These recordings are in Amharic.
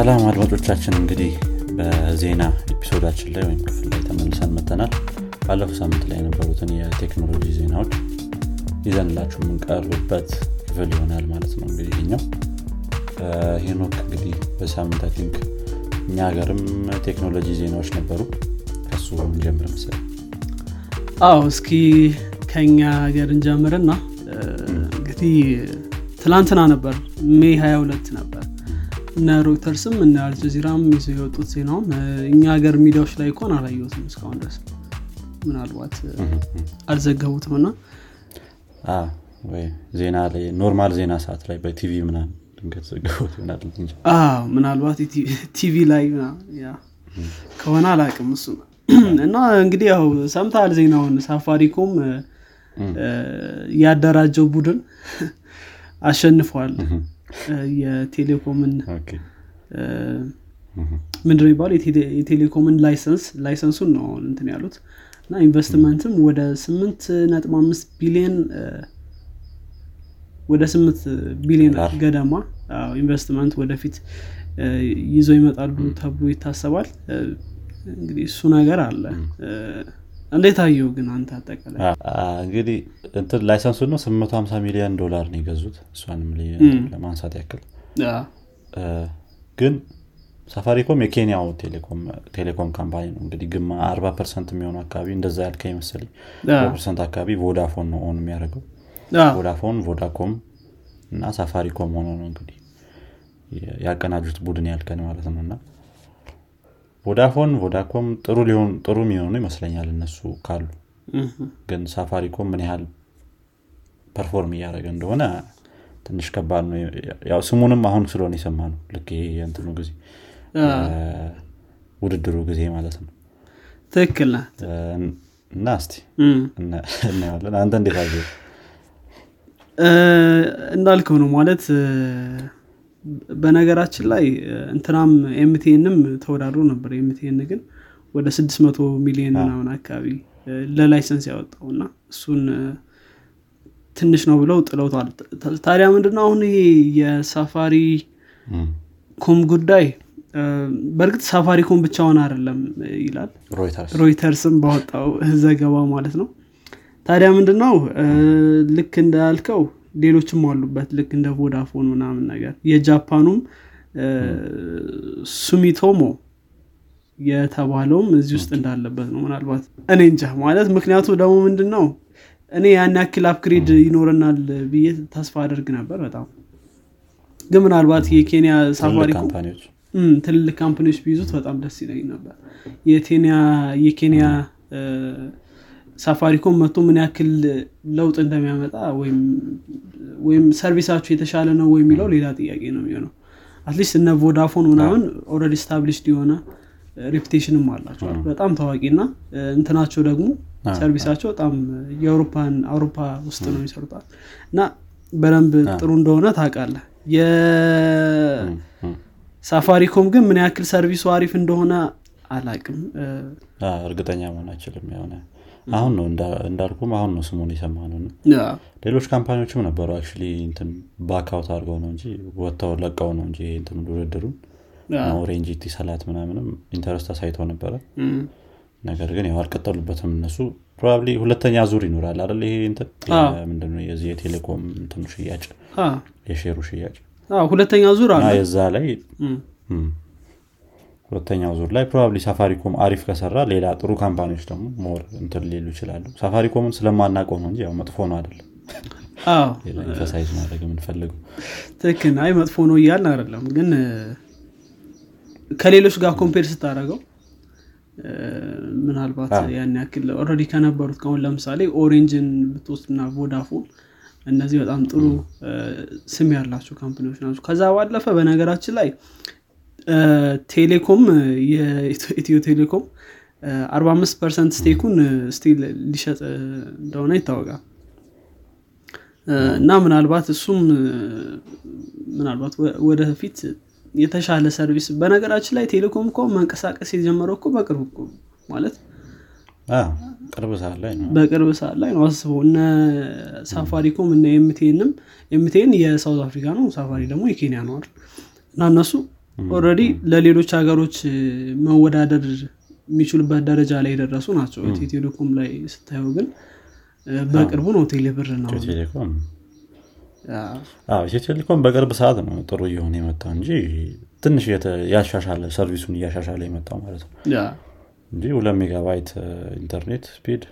ሰላም አድማጮቻችን እንግዲህ በዜና ኤፒሶዳችን ላይ ወይም ክፍል ላይ ተመልሰን መጥተናል ባለፈው ሳምንት ላይ የነበሩትን የቴክኖሎጂ ዜናዎች ይዘንላችሁ የምንቀርብበት ክፍል ይሆናል ማለት ነው እንግዲህ ያኛው ሄኖክ እንግዲህ በሳምንት think እኛ ሀገርም ቴክኖሎጂ ዜናዎች ነበሩ። ከሱ እንጀምር ምስል አዎ እስኪ ከኛ ሀገር እንጀምርና እንግዲህ ትላንትና ነበር May 22 ነበር እነ ሮይተርስም እነ አልጀዚራም ይዘው የወጡት ዜናውም እኛ ሀገር ሚዲያዎች ላይ እንኳን አላየሁትም እስካሁን ድረስ። ምናልባት አልዘገቡትም እና ዜና ላይ normal ዜና ሰዓት ላይ በቲቪ ምናምን ድንገት ዘገቡት ይሆናል እንጂ። ምናልባት ቲቪ ላይ ከሆነ አላቅም እሱ እና እንግዲህ ያው ሰምተሃል ዜናውን ሳፋሪኮም ያደራጀው ቡድን አሸንፏል የቴሌኮምን ምንድን ነው ይባሉ የቴሌኮምን license license ኡን ነው እንትን ያሉት። እና ኢንቨስትመንትም ወደ ስምንት ነጥብ አምስት ቢሊዮን ወደ ስምንት ቢሊዮን ገደማ ኢንቨስትመንት ወደፊት ይዘው ይመጣሉ ተብሎ ይታሰባል። እንግዲህ እሱ ነገር አለ እንዴት አየው ግን አንተ አጠቃላይ? እንግዲህ እንትን license ኡ ነው 850 ሚሊዮን ዶላር ነው የገዙት። እሷንም ለማንሳት ያክል። ግን ሳፋሪኮም የኬንያው ቴሌኮም company ነው። እንግዲህ ግማ 40 percent የሚሆኑ አካባቢ እንደዛ ያልከ ይመስል percent አካባቢ ቮዳፎን ነው ሆኑ የሚያደርገው። ቮዳፎን ቮዳኮም እና ሳፋሪኮም ሆኖ ነው እንግዲህ ያቀናጁት ቡድን ያልከን ማለት ነው። እና ቮዳፎን ቮዳኮም ጥሩ ሊሆን ጥሩ የሚሆኑ ይመስለኛል እነሱ ካሉ። ግን ሳፋሪኮም ምን ያህል perform እያደረገ እንደሆነ ትንሽ ከባድ ነው። ያው ስሙንም አሁን ስለሆነ የሰማ ነው ልክ ይሄ የእንትኑ ጊዜ ውድድሩ ጊዜ ማለት ነው። ትክክል እና እስቲ እናየዋለን አንተ እንዴት አየ እንዳልከው ነው ማለት በነገራችን ላይ እንትናም MTN ም ተወዳድሮ ነበር። MTN ግን ወደ 600 ሚሊዮን ምናምን አካባቢ ለ license ያወጣው እና እሱን ትንሽ ነው ብለው ጥለውታል። ታዲያ ምንድነው አሁን ይሄ የሳፋሪ ኮም ጉዳይ? በእርግጥ ሳፋሪ ኮም ብቻውን አይደለም ይላል። ሮይተርስም ባወጣው ዘገባ ማለት ነው። ታዲያ ምንድነው? ልክ እንዳልከው ሌሎችም አሉበት። ልክ እንደ ቮዳፎን ምናምን ነገር። የጃፓኑም ሱሚቶሞ የተባለውም እዚህ ውስጥ እንዳለበት ነው ምናልባት። እኔ እንጃ ማለት ምክንያቱ ደግሞ ምንድን ነው እኔ ያን ያክል upgrade ይኖረናል ብዬ ተስፋ አደርግ ነበር በጣም። ግን ምናልባት የኬንያ ሳፋሪኮም ትልልቅ company ዎች ቢይዙት በጣም ደስ ይለኝ ነበር። የኬንያ ሳፋሪኮም መጥቶ ምን ያክል ለውጥ እንደሚያመጣ ወይም service ኣችሁ የተሻለ ነው ወይ የሚለው ሌላ ጥያቄ ነው የሚሆነው። at least እነ ቮዳፎን ምናምን already established የሆነ reputation ም አላቸዋል በጣም ታዋቂ እና እንትናቸው ደግሞ service ኣቸው በጣም የአውሮፓን አውሮፓ ውስጥ ነው የሚሰሩታል እና በደንብ ጥሩ እንደሆነ ታውቃለ የ Safaricom ግን ምን ያክል service ኡ አሪፍ እንደሆነ አላቅም እርግጠኛ መሆን አይችልም የሆነ አሁን ነው እንዳልኩም አሁን ነው ስሙን የሰማ ነው ሌሎች company ዎችም ነበሩ አክ እንትን back out አድርገው ነው እንጂ ወጥተው ለቀው ነው እንጂ እንትን ውድድሩን Orange ኢቲሳላት ምናምንም interest አሳይተው ነበረ። ነገር ግን ያው አልቀጠሉበትም እነሱ probably ሁለተኛ ዙር ይኖራል አለ ይሄ ምንድነው የዚህ የቴሌኮም እንትኑ ሽያጭ የ share ኡ ሽያጭ ሁለተኛ ዙር አለ? የዛ ላይ ሁለተኛው ዙር ላይ probably ሳፋሪኮም አሪፍ ከሰራ ሌላ ጥሩ company ዎች ደግሞ more እንትን ሊሉ ይችላሉ። ሳፋሪኮምን ስለማናቀው ነው እንጂ ያው መጥፎ ነው አይደለም። exercise ማድረግ የምንፈልገው። ትክክል አይ መጥፎ ነው እያልን አይደለም ግን ከሌሎች ጋር compare ስታደረገው ምናልባት ያን ያክል already ከነበሩት ከሁን ለምሳሌ ኦሬንጅን ብትወስድና Vodafone እነዚህ በጣም ጥሩ ስም ያላቸው company ዎች ናቸው። ከዛ ባለፈ በነገራችን ላይ ቴሌኮም የኢትዮ ቴሌኮም 45 percent stake ኡን still ሊሸጥ እንደሆነ ይታወቃል። እና ምናልባት እሱም ምናልባት ወደፊት የተሻለ service በነገራችን ላይ ቴሌኮም እኮ መንቀሳቀስ የጀመረው እኮ በቅርብ እኮ ማለት ቅርብ ሰዓት ላይ ነው። በቅርብ ሰዓት ላይ ነው አስበው። እነ ሳፋሪኮም እነ ኤምቴንም ኤምቴን የሳውዝ አፍሪካ ነው ሳፋሪ ደግሞ የኬንያ አይደል? እና እነሱ already ለሌሎች ሀገሮች መወዳደር የሚችሉበት ደረጃ ላይ የደረሱ ናቸው። ኢትዮ ቴሌኮም ላይ ስታየው ግን በቅርቡ ነው ቴሌብር ነው። ቴሌኮም ኢትዮ ቴሌኮም በቅርብ ሰዓት ነው ጥሩ እየሆነ የመጣው እንጂ ትንሽ ያሻሻለ service ኡን እያሻሻለ የመጣው ማለት ነው። እንጂ ሁለት ሜጋባይት ኢንተርኔት speed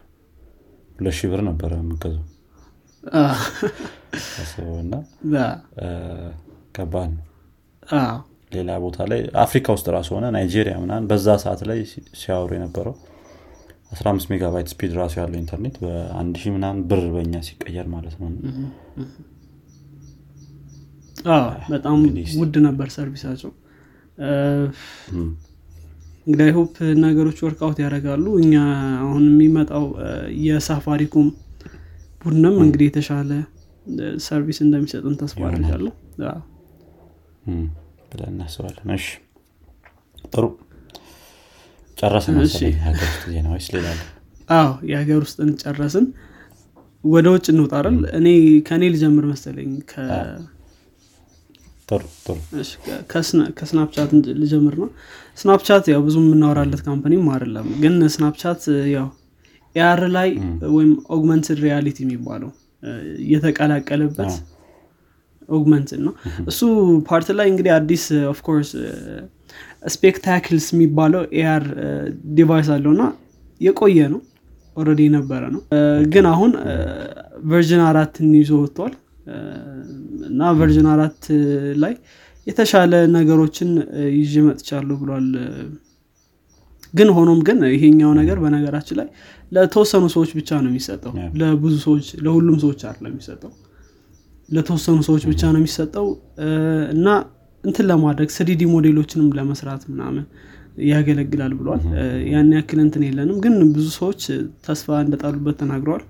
ሁለት ሺህ ብር ነበረ እና ከባድ ነው ሌላ ቦታ ላይ አፍሪካ ውስጥ ራሱ ሆነ ናይጄሪያ ምናን በዛ ሰዓት ላይ ሲያወሩ የነበረው 15 megabyte speed ራሱ ያለው ኢንተርኔት በአንድ ሺህ ምናምን ብር በኛ ሲቀየር ማለት ነው። በጣም ውድ ነበር service ኣቸው። እንግዲህ hope ነገሮች work out ያደርጋሉ። እኛ አሁን የሚመጣው የሳፋሪኮም ቡድንም እንግዲህ የተሻለ service እንደሚሰጥን ተስፋ አድርጋለሁ ብለን እናስባለን። እሺ ጥሩ። ጨረስን ሀገር ውስጥ ዜናዎች ሌላ አዎ የሀገር ውስጥ ጨረስን። ወደ ውጭ እንውጣረል እኔ ከእኔ ልጀምር መሰለኝ ከ Snapchat ልጀምር ነው። Snapchat ያው ብዙ የምናወራለት company ም አይደለም ግን Snapchat ያው AR ላይ ወይም augmented reality የሚባለው የተቀላቀለበት augment ነው። እሱ part ላይ እንግዲህ አዲስ of course Spectacles የሚባለው AR device አለው እና የቆየ ነው። already የነበረ ነው። ግን አሁን version አራትን ይዞ ወጥቷል። እና ቨርዥን አራት ላይ የተሻለ ነገሮችን ይዤ መጥቻለሁ ብሏል። ግን ሆኖም ግን ይሄኛው ነገር በነገራችን ላይ ለተወሰኑ ሰዎች ብቻ ነው የሚሰጠው። ለብዙ ሰዎች ለሁሉም ሰዎች አለ የሚሰጠው ለተወሰኑ ሰዎች ብቻ ነው የሚሰጠው። እና እንትን ለማድረግ ስሪዲ ሞዴሎችንም ለመስራት ምናምን ያገለግላል ብሏል። ያን ያክል እንትን የለንም ግን ብዙ ሰዎች ተስፋ እንደጣሉበት ተናግረዋል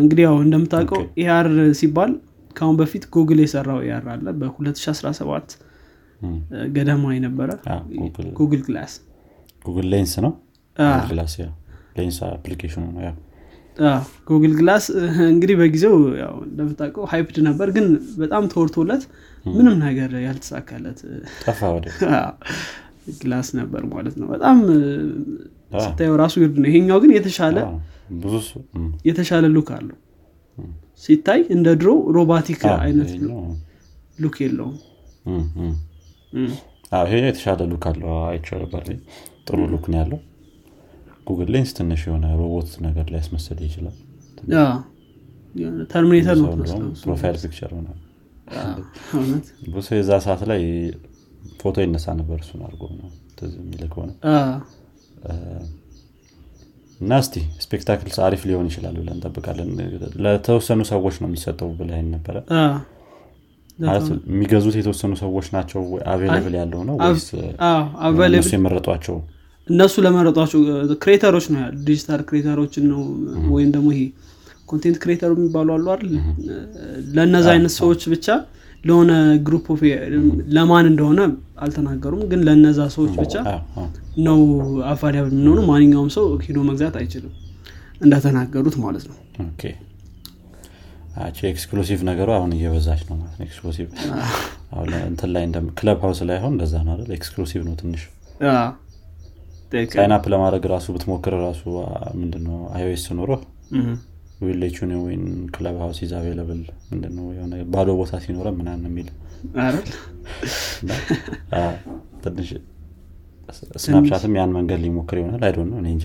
እንግዲህ ያው እንደምታውቀው AR ሲባል ከአሁን በፊት ጉግል የሰራው AR አለ። በ2017 ገደማ የነበረ Google Glass Google Lens ነው? Lens application ኡ ነው Google Glass እንግዲህ በጊዜው እንደምታውቀው hyped ነበር ግን በጣም ተወርቶለት ምንም ነገር ያልተሳካለት glass ነበር ማለት ነው። በጣም ስታየው ራሱ weird ነው። ይሄኛው ግን የተሻለ የተሻለ look አለው። ሲታይ እንደ ድሮ robotic አይነት look የለውም። ይሄ የተሻለ look አለው። አይቻልባል ጥሩ look ነው ያለው Google Lens ትንሽ የሆነ ሮቦት ነገር ላይ ያስመሰል ይችላል Terminator ነው profile picture ብዙ የዛ ሰዓት ላይ ፎቶ ይነሳ ነበር እሱን አድርጎ ነው ትዝ የሚል ከሆነ። እና እስቲ Spectacles አሪፍ ሊሆን ይችላል ብለን እንጠብቃለን። ለተወሰኑ ሰዎች ነው የሚሰጠው ብለን ነበረ? ማለት የሚገዙት የተወሰኑ ሰዎች ናቸው available ያለው ነው ወይስ የመረጧቸው እነሱ ለመረጧቸው creator ኦች ነው digital creator ኦችን ነው ወይም ደግሞ ይሄ content creator ኡ የሚባሉ አሉ አይደል? ለእነዚ አይነት ሰዎች ብቻ ለሆነ group of ለማን እንደሆነ አልተናገሩም። ግን ለነዛ ሰዎች ብቻ ነው affordable የምንሆኑ ማንኛውም ሰው ሂዶ መግዛት አይችልም እንደተናገሩት ማለት ነው። exclusive ነገሩ አሁን እየበዛች ነው ማለት ነው። exclusive እንትን ላይ Clubhouse ላይ አሁን እንደዛ ነው አይደል? exclusive ነው ትንሽ sign up ለማድረግ ራሱ ብትሞክር ራሱ ምንድነው አይኦኤስ ኖሮ ዊሌቹን ወይን ክለብ ሀውስ ኢዝ አቬለብል ምንድነው የሆነ ባዶ ቦታ ሲኖረ ምናምን የሚል ትንሽ ስናፕቻትም ያን መንገድ ሊሞክር ይሆናል። አይዶ ነው እንጃ።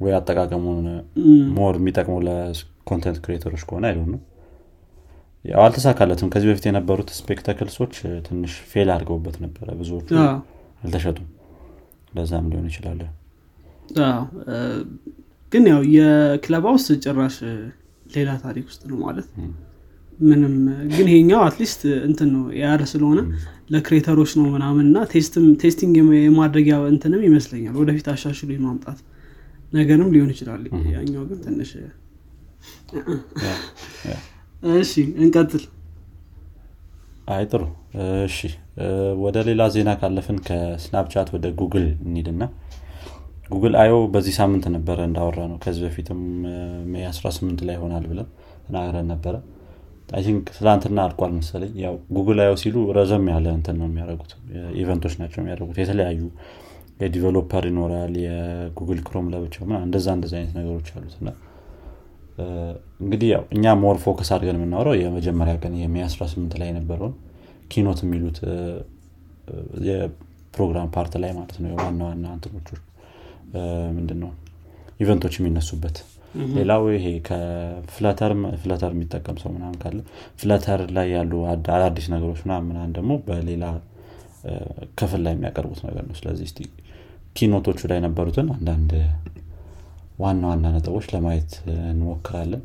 ወይ አጠቃቀሙን ሞር የሚጠቅመው ለኮንተንት ክሬተሮች ከሆነ አይዶ ነው ያው አልተሳካለትም። ከዚህ በፊት የነበሩት ስፔክታክልሶች ትንሽ ፌል አድርገውበት ነበረ ብዙዎቹ አልተሸጡም ለዛም ሊሆን ይችላል። ግን ያው የ Clubhouse ጭራሽ ሌላ ታሪክ ውስጥ ነው ማለት። ምንም ግን ይሄኛው at least እንትን ነው AR ስለሆነ ለ creator ኦች ነው ምናምን እና testing የማድረጊያ እንትንም ይመስለኛል ወደፊት አሻሽሉ የማምጣት ነገርም ሊሆን ይችላል። ያኛው ግን ትንሽ እሺ እንቀጥል አይ ጥሩ። እሺ ወደ ሌላ ዜና ካለፍን ከ Snapchat ወደ ጉግል እንሂድና። Google I/O በዚህ ሳምንት ነበረ እንዳወራ ነው ከዚህ በፊትም May 18 ላይ ይሆናል ብለን ተናግረን ነበረ። think ትላንትና አልቋል መሰለኝ። ያው Google I/O ሲሉ ረዘም ያለ እንትን ነው የሚያደርጉት። event ኦች ናቸው የሚያደርጉት። የተለያዩ የ developer ይኖራል የ Google Chrome ለብቻው እንደዛ እንደዚ አይነት ነገሮች አሉት እንግዲህ ያው እኛ more focus አድርገን የምናወራው የመጀመሪያ ቀን የ May 18 ላይ የነበረውን keynote የሚሉት የፕሮግራም part ላይ ማለት ነው። የዋና ዋና እንትኖቹ ምንድነው? event ኦች የሚነሱበት። ሌላው ይሄ ከ Flutter Flutter የሚጠቀም ሰው ምናምን ካለ Flutter ላይ ያሉ አዳዲስ ነገሮች ምናምን ደግሞ በሌላ ክፍል ላይ የሚያቀርቡት ነገር ነው። ስለዚህ keynote ኦቹ ላይ የነበሩትን አንዳንድ ዋና ዋና ነጥቦች ለማየት እንሞክራለን።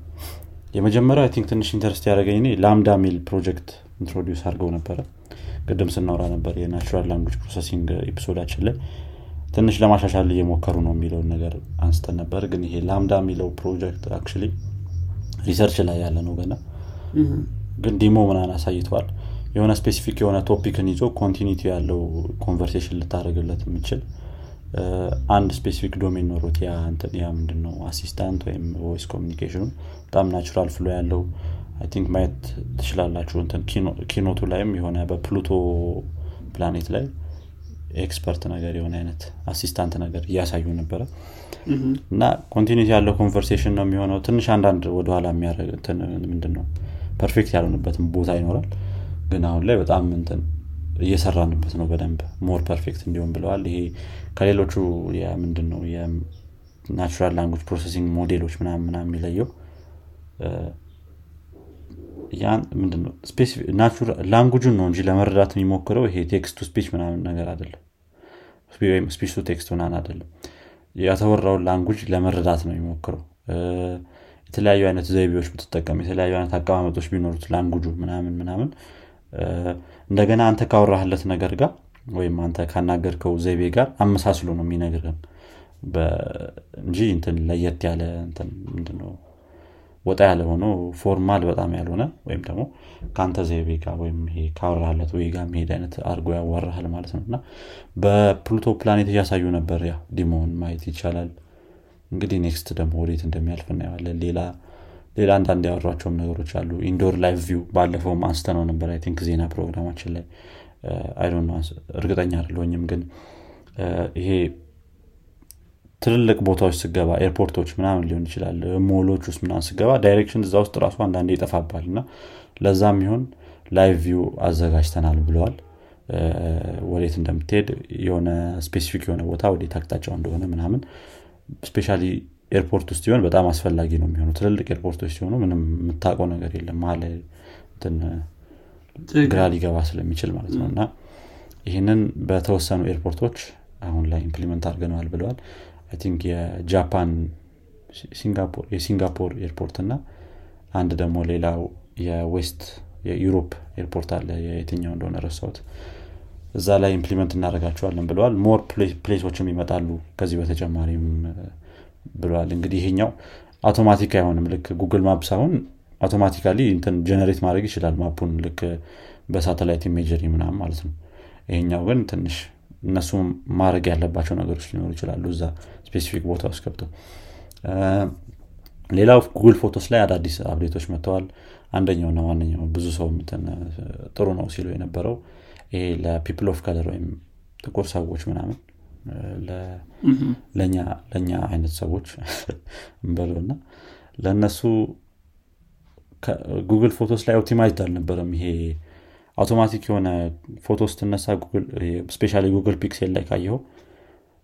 የመጀመሪያው think ትንሽ interest ያደረገኝ LaMDA ሚል ፕሮጀክት introduce አድርገው ነበረ። ቅድም ስናወራ ነበር የ natural language processing episode ኣችን ላይ። ትንሽ ለማሻሻል እየሞከሩ ነው የሚለውን ነገር አንስተን ነበር። ግን ይሄ LaMDA የሚለው ፕሮጀክት አክ research ላይ ያለ ነው ገና። ግን demo ምናን አሳይተዋል የሆነ specific የሆነ topic ን ይዞ continuity ያለው conversation ልታደርግለት የምችል አንድ specific domain ኖሮት ያ ምንድነው? assistant ወይም voice communication ኑ በጣም natural flow ያለው think ማየት ትችላላችሁ። እንትን keynote ኡ ላይም የሆነ በፕሉቶ ፕላኔት ላይ expert ነገር የሆነ አይነት assistant ነገር እያሳዩ ነበረ። እና continuity ያለው conversation ነው የሚሆነው። ትንሽ አንዳንድ ወደኋላ የሚያደርግ ምንድነው? perfect ያልሆንበትም ቦታ ይኖራል። ግን አሁን ላይ በጣም እንትን እየሰራንበት ነው በደንብ more perfect እንዲሆን ብለዋል። ይሄ ከሌሎቹ ምንድን ነው የ natural language processing ሞዴሎች ምናምን የሚለየው language ኡን ነው እንጂ ለመረዳት የሚሞክረው ይሄ text to speech ምናምን ነገር አይደለም። ወይም speech to text ምናምን አይደለም። የተወራውን language ለመረዳት ነው የሚሞክረው። የተለያዩ አይነት ዘይቤዎች ብትጠቀም የተለያዩ አይነት አቀማመጦች ቢኖሩት language ኡ ምናምን ምናምን እንደገና አንተ ካወራህለት ነገር ጋር ወይም አንተ ካናገርከው ዘይቤ ጋር አመሳስሎ ነው የሚነግርህን። እንጂ እንትን ለየት ያለ ምንድነው? ወጣ ያለ ሆኖ formal በጣም ያልሆነ ወይም ደግሞ ከአንተ ዘይቤ ጋር ወይም ይሄ ካወራህለት ወይ ጋር መሄድ አይነት አድርጎ ያዋራሃል ማለት ነው። እና በፕሉቶ ፕላኔት እያሳዩ ነበር። ያ demo ን ማየት ይቻላል። እንግዲህ next ደግሞ ወዴት እንደሚያልፍ እናየዋለን። ሌላ ሌላ አንዳንድ ያወሯቸውም ነገሮች አሉ። indoor live view ባለፈውም አንስተነው ነበር። I think ዜና ፕሮግራማችን ላይ አይ እርግጠኛ አይደለኝም ግን ይሄ ትልልቅ ቦታዎች ስገባ ኤርፖርቶች ምናምን ሊሆን ይችላል ሞሎች ውስጥ ምናምን ስገባ direction እዛ ውስጥ ራሱ አንዳንዴ ይጠፋባል እና ለዛም ይሆን live view አዘጋጅተናል ብለዋል። ወዴት እንደምትሄድ የሆነ specific የሆነ ቦታ ወዴት አቅጣጫው እንደሆነ ምናምን especially ኤርፖርት ውስጥ ሲሆን በጣም አስፈላጊ ነው የሚሆኑ ትልልቅ ኤርፖርቶች ሲሆኑ ምንም የምታውቀው ነገር የለም። መሀል ግራ ሊገባ ስለሚችል ማለት ነው። እና ይህንን በተወሰኑ ኤርፖርቶች አሁን ላይ implement አድርገነዋል ብለዋል። think የጃፓን የሲንጋፖር ኤርፖርት እና አንድ ደግሞ ሌላው የ west የ Europe ኤርፖርት አለ። የትኛው እንደሆነ ረሳውት እዛ ላይ implement እናደርጋቸዋለን ብለዋል። more place ኦችም ይመጣሉ። ከዚህ በተጨማሪም ብለዋል እንግዲህ ይሄኛው አውቶማቲክ አይሆንም። ልክ Google Map ሳይሆን automatically generate ማድረግ ይችላል map ኡን ልክ በሳተላይት imagery ምናም ማለት ነው። ይሄኛው ግን ትንሽ እነሱ ማድረግ ያለባቸው ነገሮች ሊኖሩ ይችላሉ እዛ specific ቦታ ውስጥ ገብተው። ሌላው Google Photos ላይ አዳዲስ update ኦች መጥተዋል። አንደኛውና ዋነኛው ብዙ ሰው ጥሩ ነው ሲሉ የነበረው ይሄ ለ people of color ወይም ጥቁር ሰዎች ምናምን ለእኛ አይነት ሰዎች እንበለውና ለእነሱ Google Photos ላይ optimized አልነበረም ይሄ አውቶማቲክ የሆነ ፎቶ ስትነሳ especially Google Pixel ላይ ካየው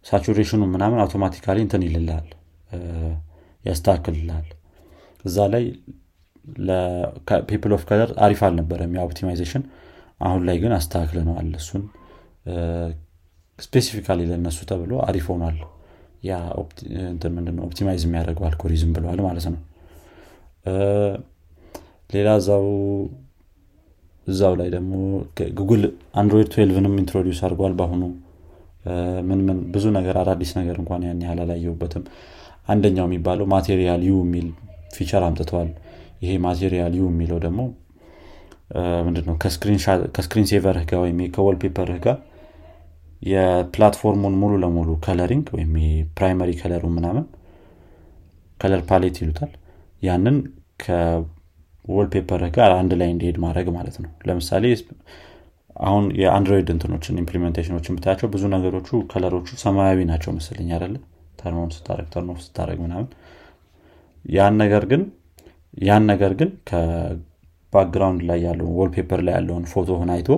saturation ኑ ምናምን automatically እንትን ይልልሃል ያስተካክልልሃል። እዛ ላይ people of color አሪፍ አልነበረም የ optimization አሁን ላይ ግን አስተካክለነዋል እሱን specifically ለእነሱ ተብሎ አሪፍ ሆኗል። ያ ምንድነው? optimize የሚያደርገው አልኮሪዝም ብለዋል ማለት ነው። ሌላ እዛው እዛው ላይ ደግሞ Google Android twelve ንም introduce አድርጓል በአሁኑ። ምን ምን ብዙ ነገር አዳዲስ ነገር እንኳን ያን ያህል አላየሁበትም። አንደኛው የሚባለው Material You የሚል feature አምጥተዋል። ይሄ Material You የሚለው ደግሞ ምንድነው? ከ screen saver ህ ጋር ወይም ከ wallpaper ህ ጋር የ platform ኡን ሙሉ ለሙሉ coloring ወይም primary color ኡ ምናምን color palette ይሉታል። ያንን wallpaper ጋር አንድ ላይ እንዲሄድ ማድረግ ማለት ነው። ለምሳሌ አሁን የ Android እንትኖችን implementation ኦችን ብታያቸው ብዙ ነገሮቹ color ኦቹ ሰማያዊ ናቸው መሰለኝ አደለ turn on ስታደረግ turn off ስታደረግ ምናምን። ያን ነገር ግን ያን ነገር ግን ከ background ላይ ያለውን wallpaper ላይ ያለውን ፎቶህን አይቶ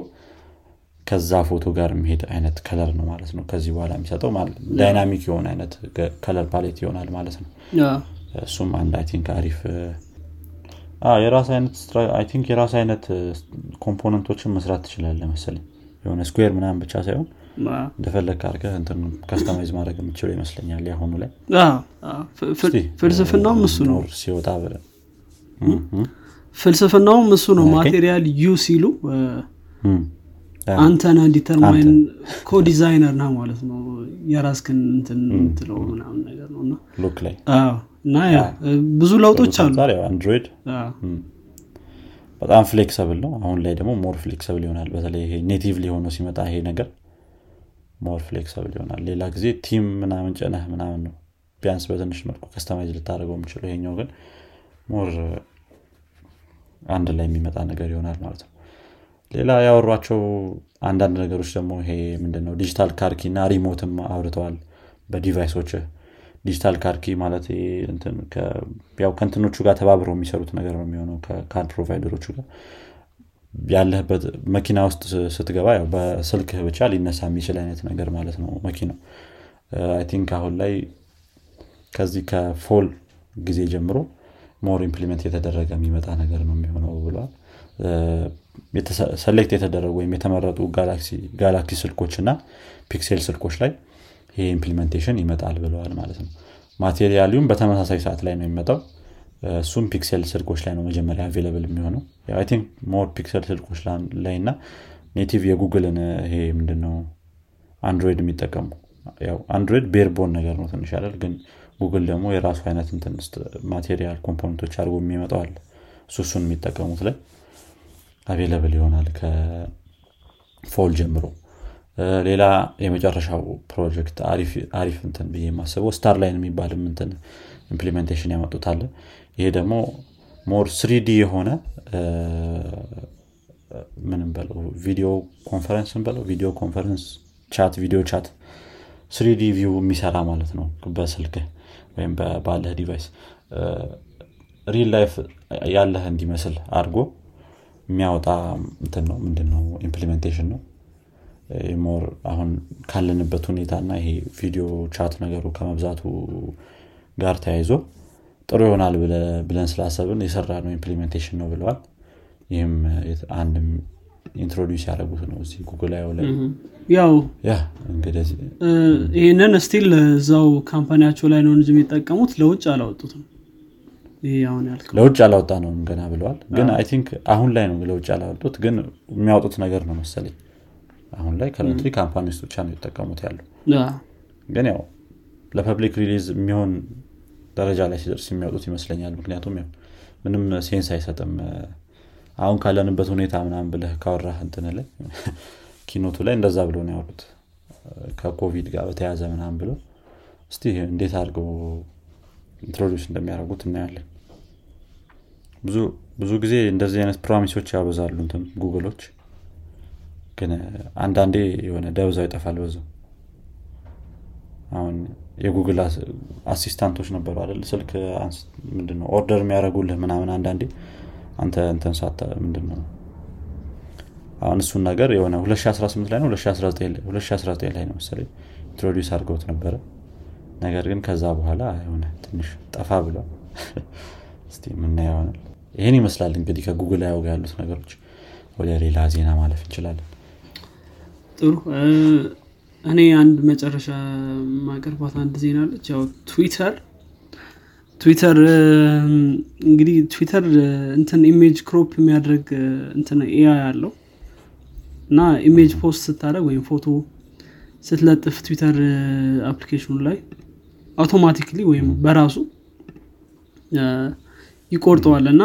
ከዛ ፎቶ ጋር የሚሄድ አይነት color ነው ማለት ነው። ከዚህ በኋላ የሚሰጠው dynamic የሆነ አይነት color palette ይሆናል ማለት ነው። እሱም አንድ I think አሪፍ የራስ አይነት I think የራስ አይነት component ኦችን መስራት ትችላለህ መሰለኝ። የሆነ square ምናምን ብቻ ሳይሆን እንደፈለግ አድርገህ እንትን customize ማድረግ የምችለው ይመስለኛል ያሁኑ ላይ። ፍልስፍናውም እሱ ነው። ሲወጣ ፍልስፍናውም እሱ ነው። Material You ሲሉ አንተ ነህ determine co-designer ነህ ማለት ነው። የራስክን እንትን ምትለው ምናምን ነገር ነው እና look ላይ እና ብዙ ለውጦች አሉ። አንድሮይድ በጣም flexible ነው። አሁን ላይ ደግሞ more flexible ይሆናል። በተለይ ይሄ native ሊሆነው ሲመጣ ይሄ ነገር more flexible ይሆናል። ሌላ ጊዜ theme ምናምን ጭነህ ምናምን ነው ቢያንስ በትንሽ መልኩ customize ልታደርገው የምችለው ይሄኛው ግን more አንድ ላይ የሚመጣ ነገር ይሆናል ማለት ነው ሌላ ያወሯቸው አንዳንድ ነገሮች ደግሞ ይሄ ምንድነው? digital car key እና remote ም አውርተዋል በ device ኦች። digital car key ማለት ያው ከእንትኖቹ ጋር ተባብረው የሚሰሩት ነገር ነው የሚሆነው ከ car provider ኦቹ ጋር። ያለህበት መኪና ውስጥ ስትገባ ያው በስልክህ ብቻ ሊነሳ የሚችል አይነት ነገር ማለት ነው መኪናው። I think አሁን ላይ ከዚህ ከ fall ጊዜ ጀምሮ more implement የተደረገ የሚመጣ ነገር ነው የሚሆነው ብሏል select የተደረጉ ወይም የተመረጡ ጋላክሲ ስልኮች እና Pixel ስልኮች ላይ ይሄ implementation ይመጣል ብለዋል ማለት ነው። Material You ም በተመሳሳይ ሰዓት ላይ ነው የሚመጣው። እሱም Pixel ስልኮች ላይ ነው መጀመሪያ available የሚሆነው። think more Pixel ስልኮች ላይ እና native የጉግልን ይሄ ምንድነው? አንድሮይድ የሚጠቀሙ ያው አንድሮይድ bare-bone ነገር ነው ትንሽ ያደል ግን ጉግል ደግሞ የራሱ አይነት material component ኦች አድርጎ የሚመጣው አለ። እሱ እሱን የሚጠቀሙት ላይ available ይሆናል ከ fall ጀምሮ። ሌላ የመጨረሻው ፕሮጀክት አሪፍ እንትን ብዬ የማስበው Starline የሚባልም እንትን implementation ያመጡታል ይሄ ደግሞ more 3D የሆነ ምንም በለው video conference በለው video conference chat video chat 3D view የሚሰራ ማለት ነው። በስልክ ወይም ባለህ device real life ያለህ እንዲመስል አድርጎ የሚያወጣ እንትን ነው ምንድነው implementation ነው። more አሁን ካለንበት ሁኔታ እና ይሄ video chat ነገሩ ከመብዛቱ ጋር ተያይዞ ጥሩ ይሆናል ብለን ስላሰብን የሰራ ነው implementation ነው ብለዋል። ይህም አንድ introduce ያደረጉት ነው እዚህ ጉግል ላይ። ያው ይህንን still እዛው company ያቸው ላይ ነው እንጂ የሚጠቀሙት ለውጭ አላወጡትም ለውጭ አላወጣ ነው ገና ብለዋል። ግን I think አሁን ላይ ነው ለውጭ አላወጡት ግን የሚያወጡት ነገር ነው መሰለኝ። አሁን ላይ currently company ውስጥ ብቻ ነው የተጠቀሙት ያሉ ግን ያው ለ public release የሚሆን ደረጃ ላይ ሲደርስ የሚያወጡት ይመስለኛል። ምክንያቱም ያው ምንም sense አይሰጥም። አሁን ካለንበት ሁኔታ ምናምን ብለህ ካወራህ እንትን ላይ keynote ኡ ላይ እንደዛ ብሎ ነው ያወሩት ከኮቪድ ጋር በተያዘ ምናምን ብሎ እስቲ እንዴት አድርገው introduce እንደሚያደርጉት እናያለን። ብዙ ጊዜ እንደዚህ አይነት promise ኦች ያበዛሉ እንትን ጉግሎች። ግን አንዳንዴ የሆነ ደብዛው ይጠፋል በዛው። አሁን የጉግል assistant ኦች ነበሩ አይደል? ስልክ ምንድነው order የሚያደረጉልህ ምናምን አንዳንዴ። አንተ እንትን ሳተ ምንድነው? አሁን እሱን ነገር የሆነ 2018 ላይ ነው? 2019 ላይ ነው መሰለኝ introduce አድርገውት ነበረ ነገር ግን ከዛ በኋላ የሆነ ትንሽ ጠፋ ብለው እስቲ የምናየው ይህን ይመስላል እንግዲህ ከጉግል ያው ጋር ያሉት ነገሮች። ወደ ሌላ ዜና ማለፍ እንችላለን። ጥሩ። እኔ አንድ መጨረሻ ማቀርባት አንድ ዜና አለች። ያው ትዊተር ትዊተር እንግዲህ ትዊተር እንትን image crop የሚያደርግ እንትን AI ያለው እና image post ስታደረግ ወይም ፎቶ ስትለጥፍ ትዊተር application ኑ ላይ automatically ወይም በራሱ ይቆርጠዋል እና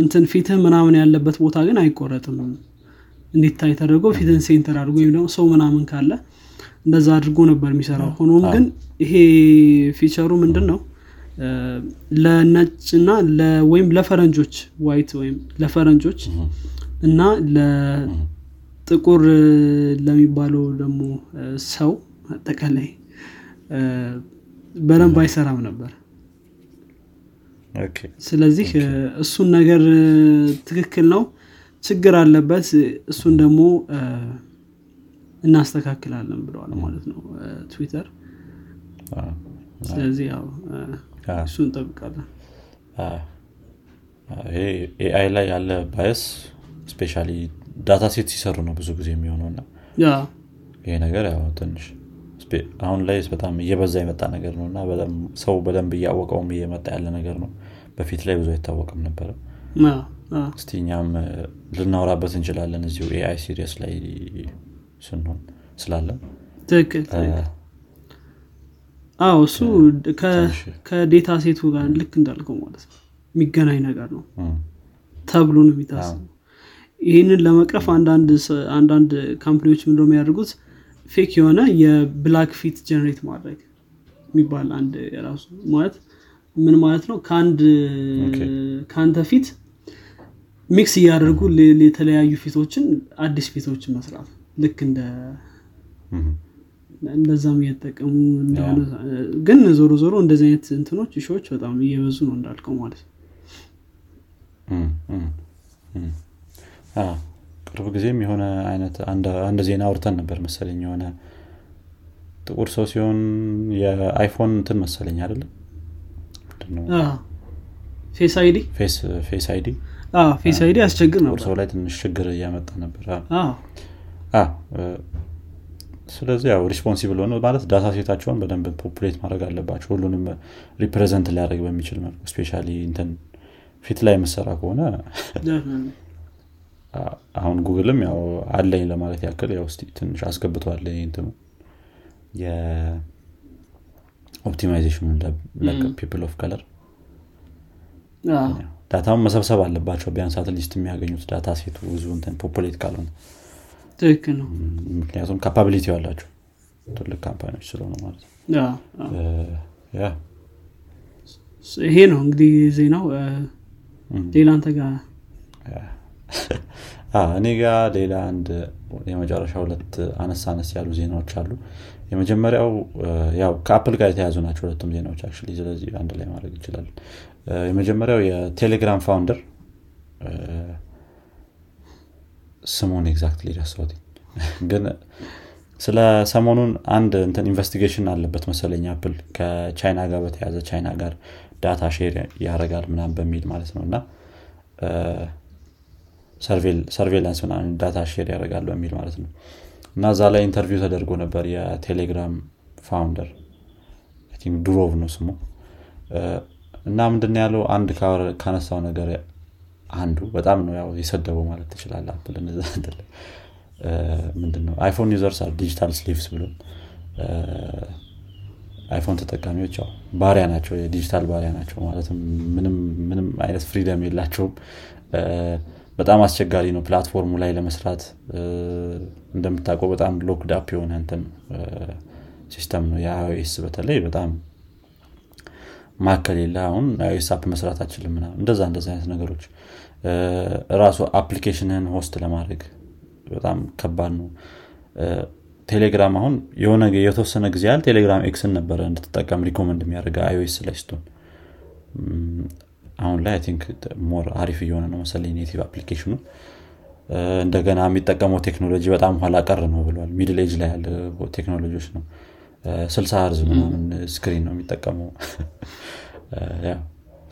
እንትን ፊትህ ምናምን ያለበት ቦታ ግን አይቆረጥም። እንዲታይ ተደርጎ ፊትን center አድርጎ ወይም ደግሞ ሰው ምናምን ካለ እንደዛ አድርጎ ነበር የሚሰራው። ሆኖም ግን ይሄ ፊቸሩ ምንድን ነው ለነጭና ወይም ለፈረንጆች ዋይት ወይም ለፈረንጆች እና ለጥቁር ለሚባለው ደግሞ ሰው አጠቃላይ በደንብ አይሰራም ነበር። ስለዚህ እሱን ነገር ትክክል ነው። ችግር አለበት። እሱን ደግሞ እናስተካክላለን ብለዋል ማለት ነው ትዊተር። ስለዚህ ያው እሱ እንጠብቃለን። ይሄ AI ላይ ያለ bias especially data set ሲሰሩ ነው ብዙ ጊዜ የሚሆነው እና ይሄ ነገር ያው ትንሽ አሁን ላይ በጣም እየበዛ የመጣ ነገር ነው እና ሰው በደንብ እያወቀውም እየመጣ ያለ ነገር ነው። በፊት ላይ ብዙ አይታወቅም ነበረ እስቲ እኛም ልናወራበት እንችላለን እዚሁ AI series ላይ ስንሆን ስላለን። ትክክል አዎ እሱ ከ data set ኡ ጋር ልክ እንዳልከው ማለት ነው። የሚገናኝ ነገር ነው ተብሎ ነው የሚታስበው ይህንን ለመቅረፍ አንዳንድ company ዎች ምንደ የሚያደርጉት fake የሆነ የ black ፊት generate ማድረግ የሚባል አንድ የራሱ ማለት ምን ማለት ነው? ከአንተ ፊት mix እያደረጉ የተለያዩ ፊቶችን አዲስ ፊቶችን መስራት ልክ እንደ እንደዛም እየተጠቀሙ እንደሆነ ግን ዞሮ ዞሮ እንደዚህ አይነት እንትኖች show ዎች በጣም እየበዙ ነው እንዳልከው ማለት ነው ቅርብ ጊዜም የሆነ አይነት አንድ ዜና አውርተን ነበር መሰለኝ። የሆነ ጥቁር ሰው ሲሆን የ iPhone እንትን መሰለኝ አይደለም Face ID? Face ID? Face ID ያስቸግር ነበር። ሰው ላይ ትንሽ ችግር እያመጣ ነበር። ስለዚህ ያው responsible ሆነ ማለት data set ኣቸውን በደንብ populate ማድረግ አለባቸው። ሁሉንም represent ሊያደርግ በሚችል መልኩ especially እንትን ፊት ላይ የምሰራ ከሆነ አሁን ጉግልም ያው አለኝ ለማለት ያክል ያው ትንሽ አስገብተዋል እንትኑ። የ optimization ኑ people of color data ውን መሰብሰብ አለባቸው ቢያንስ at least የሚያገኙት data set ኡ ብዙ እንትን populate ካልሆነ። ነው። ምክንያቱም capability ያላቸው ትልቅ company ዎች ስለሆነ ማለት ነው። ይሄ ነው እንግዲህ ዜናው። ሌላ አንተ ጋር እኔ ጋ ሌላ አንድ የመጨረሻ ሁለት አነስ አነስ ያሉ ዜናዎች አሉ። የመጀመሪያው ያው ከ Apple ጋር የተያዙ ናቸው ሁለቱም ዜናዎች አክ ስለዚህ አንድ ላይ ማድረግ ይችላል። የመጀመሪያው የ Telegram founder ስሙን exactly ረሳሁት ግን ስለ ሰሞኑን አንድ እንትን investigation አለበት መሰለኝ Apple ከቻይና ጋር በተያዘ ቻይና ጋር data share ያደረጋል ምናም በሚል ማለት ነው። እና surveillance ምናምን data share ያደርጋል በሚል ማለት ነው። እና እዛ ላይ interview ተደርጎ ነበር የ Telegram founder። ዱሮቭ ነው ስሙ። እና ምንድን ያለው? አንድ ካነሳው ነገር አንዱ በጣም ነው ያው የሰደበው ማለት ትችላለ Apple ምንድነው? iPhone users are digital slaves ብሎ። iPhone ተጠቃሚዎች ያው ባሪያ ናቸው የዲጂታል ባሪያ ናቸው። ማለትም ምንም አይነት freedom የላቸውም በጣም አስቸጋሪ ነው platform ኡ ላይ ለመስራት። እንደምታውቀው በጣም locked up የሆነ እንትን system ነው። የ iOS በተለይ በጣም ማክ ከሌለ። አሁን iOS app መስራት አችልም እንደዛ እንደዚ አይነት ነገሮች። ራሱ application ን host ለማድረግ በጣም ከባድ ነው። ቴሌግራም አሁን የሆነ የተወሰነ ጊዜ ያህል Telegram X ን ነበረ እንድትጠቀም recommend የሚያደርገ iOS ላይ ስትሆን አሁን ላይ think more አሪፍ እየሆነ ነው መሰለኝ native application ኑ እንደገና የሚጠቀመው ቴክኖሎጂ በጣም ኋላ ቀር ነው ብሏል። middle age ላይ ያለ ቴክኖሎጂዎች ነው። ስልሳ ርዝ ምናምን screen ነው የሚጠቀመው።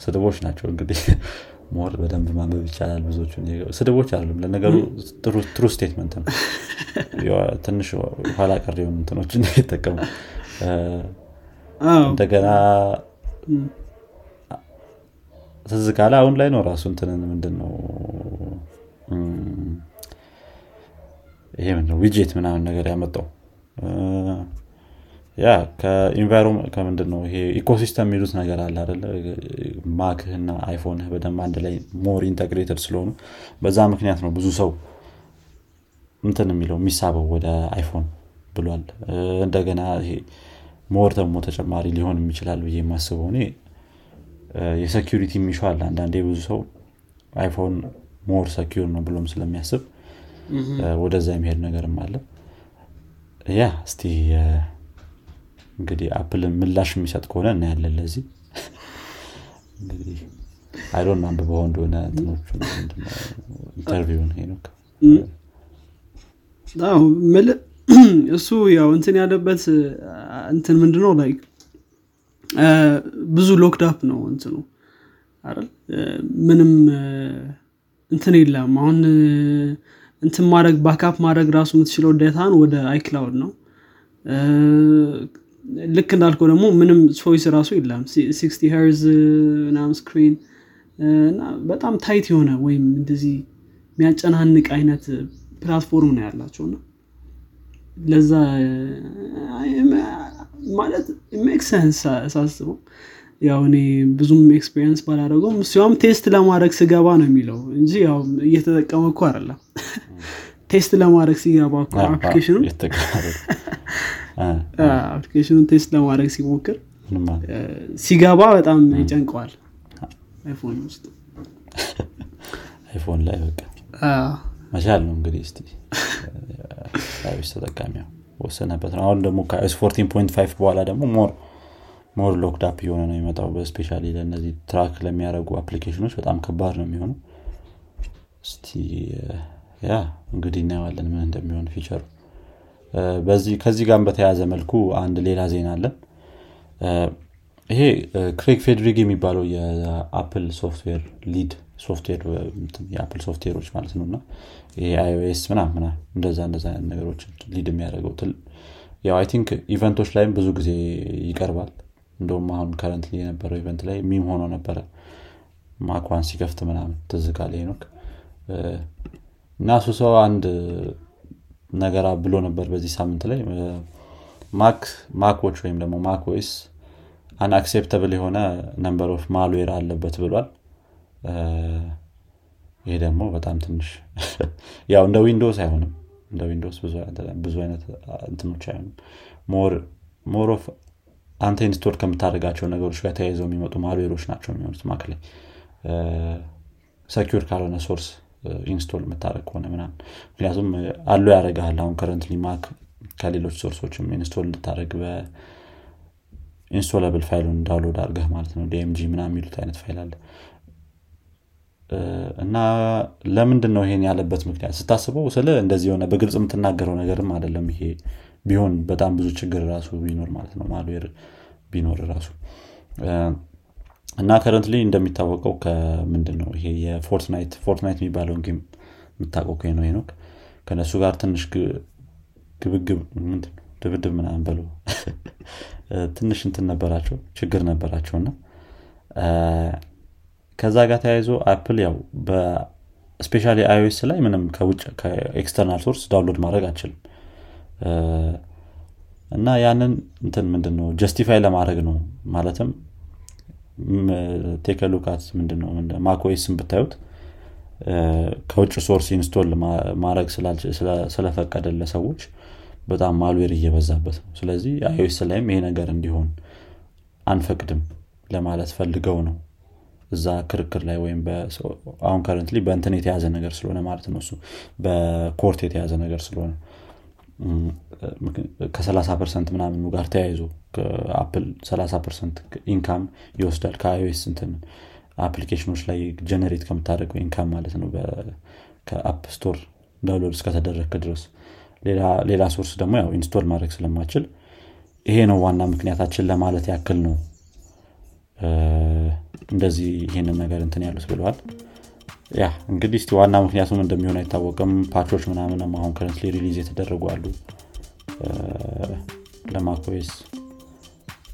ስድቦች ናቸው እንግዲህ። more በደንብ ማንበብ ይቻላል ብዙዎቹ ስድቦች አይደሉም። ለነገሩ true statement ነው። ትንሽ ኋላ ቀር የሆኑ እንትኖችን ይጠቀሙ እንደገና ትዝ ካለ አሁን ላይ ነው ራሱ እንትንን ምንድን ነው ይሄ ምንድነው? ዊጄት ምናምን ነገር ያመጣው። ያ ከምንድን ነው ይሄ ecosystem የሚሉት ነገር አለ አደለ Mac ህና iPhone ህ በደንብ አንድ ላይ more integrated ስለሆኑ በዛ ምክንያት ነው ብዙ ሰው እንትን የሚለው የሚሳበው ወደ iPhone ብሏል። እንደገና ይሄ more ደግሞ ተጨማሪ ሊሆን ይችላል ብዬ የማስበው እኔ የ security አለ። አንዳንዴ ብዙ ሰው iPhone more secure ነው ብሎም ስለሚያስብ ወደዛ የሚሄድ ነገርም አለ። ያ እስቲ እንግዲህ Apple ን ምላሽ የሚሰጥ ከሆነ እናያለን ለዚህ። I don't አንብበኸው እንደሆነ interview ን ሄኖክ? እሱ ያው እንትን ያለበት እንትን ምንድነው ላይ ብዙ locked up ነው እንትኑ። አይደል? ምንም እንትን የለም። አሁን እንትን ማድረግ backup ማድረግ ራሱ የምትችለው data ን ወደ iCloud ነው። ልክ እንዳልከው ደግሞ ምንም choice ራሱ የለም። sixty hertz ምናም screen እና በጣም tight የሆነ ወይም እንደዚህ የሚያጨናንቅ አይነት platform ነው ያላቸው ለዛ ማለት make sense ሳስበው ያው እኔ ብዙም experience ባላደረገውም እሱም test ለማድረግ ስገባ ነው የሚለው እንጂ ያው እየተጠቀመ እኮ አይደለም test ለማድረግ ሲገባ application ኑ application ኑን test ለማድረግ ሲሞክር ሲገባ በጣም ይጨንቀዋል iPhone ውስጥ iPhone ላይ በቃ መቻል ነው እንግዲህ ስ iOS ተጠቃሚው ወሰነበት ነው። አሁን ደግሞ ከ iOS fourteen point five በኋላ ደግሞ more more locked up እየሆነ ነው የመጣው። especially ለእነዚህ track ለሚያደረጉ application ኖች በጣም ከባድ ነው የሚሆኑ እስቲ ያ እንግዲህ እናየዋለን ምን እንደሚሆን ፊቸሩ። ከዚህ ጋር በተያያዘ መልኩ አንድ ሌላ ዜና አለን። ይሄ Craig Federighi የሚባለው የ Apple software lead software የ Apple software ሮች ማለት ነው። እና iOS ምናምና እንደዛ እንደዛ ነገሮች lead የሚያደርገው ያው I think event ኦች ላይም ብዙ ጊዜ ይቀርባል። እንደውም አሁን current የነበረው event ላይ meme ሆኖ ነበረ። ማኳን ሲከፍት ምናምን ትዝቃል ኖክ እና እሱ ሰው አንድ ነገር ብሎ ነበር በዚህ ሳምንት ላይ። Mac Mac ኦች ወይም ደግሞ Mac OS unacceptable የሆነ number of malware አለበት ብሏል ይሄ ደግሞ በጣም ትንሽ ያው እንደ Windows አይሆንም። እንደ Windows ብዙ አይነት እንትኖች አይሆንም። more of አንተ install ከምታደርጋቸው ነገሮች ጋር ተያይዘው የሚመጡ malware ኦች ናቸው የሚሆኑት Mac secure ካልሆነ source install የምታደረግ ከሆነ ምናምን። ምክንያቱም allow ያደረግሃል አሁን currently Mac ከሌሎች source ኦችም install እንድታደረግ በ installable file ኡን download አድርገህ ማለት ነው። ዲኤምጂ ምና የሚሉት አይነት ፋይል አለ እና ለምንድን ነው ይሄን ያለበት ምክንያት? ስታስበው ስለ እንደዚህ የሆነ በግልጽ የምትናገረው ነገርም አይደለም ይሄ ቢሆን በጣም ብዙ ችግር ራሱ ቢኖር ማለት ነው። malware ቢኖር ራሱ እና currently እንደሚታወቀው ከምንድን ነው ይሄ የ Fortnite Fortnite የሚባለውን game የምታውቀው ነው ሄኖክ ከነሱ ጋር ትንሽ ግብግብ ድብድብ ምናምን በለው ትንሽ እንትን ነበራቸው ችግር ነበራቸው እና ከዛ ጋር ተያይዞ Apple ያው especially iOS ላይ ምንም ከውጭ ከ external source download ማድረግ አንችልም። እና ያንን እንትን ምንድን ነው justify ለማድረግ ነው። ማለትም take a look at ምንድነው macOS ን ብታዩት ከውጭ source install ማድረግ ስለፈቀደለ ሰዎች በጣም malware እየበዛበት ነው። ስለዚህ iOS ላይም ይሄ ነገር እንዲሆን አንፈቅድም ለማለት ፈልገው ነው እዛ ክርክር ላይ ወይም አሁን currently በእንትን የተያዘ ነገር ስለሆነ ማለት ነው እሱ። በ court የተያዘ ነገር ስለሆነ። ከ30 percent ምናምኑ ጋር ተያይዞ Apple 30 percent income ይወስዳል። ከ iOS እንትን application ኦች ላይ generate ከምታደረገው income ማለት ነው ከ App Store download እስከተደረግክ ድረስ። ሌላ source ደግሞ ያው install ማድረግ ስለማችል ይሄ ነው ዋና ምክንያታችን ለማለት ያክል ነው እንደዚህ ይህንን ነገር እንትን ያሉት ብለዋል። ያ እንግዲህ እስቲ ዋና ምክንያቱም እንደሚሆን አይታወቅም። patch ኦች ምናምን አሁን currently release የተደረጉ አሉ። ለ macOS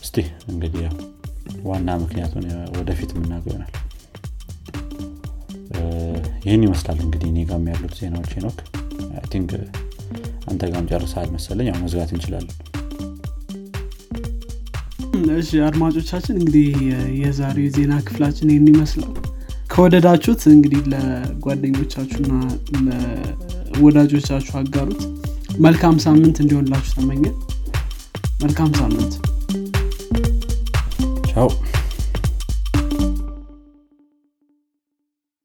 እስቲ እንግዲህ ያው ዋና ምክንያቱን ወደፊት የምናገው ይሆናል። ይህን ይመስላል እንግዲህ እኔ ጋም ያሉት ዜናዎች ሄኖክ I think አንተ ጋም ጨርሰሃል መሰለኝ። ያው መዝጋት እንችላለን እሺ አድማጮቻችን እንግዲህ የዛሬው የዜና ክፍላችን ይህን ይመስላል። ከወደዳችሁት እንግዲህ ለጓደኞቻችሁና ለወዳጆቻችሁ አጋሩት። መልካም ሳምንት እንዲሆንላችሁ ተመኘ መልካም ሳምንት። ቻው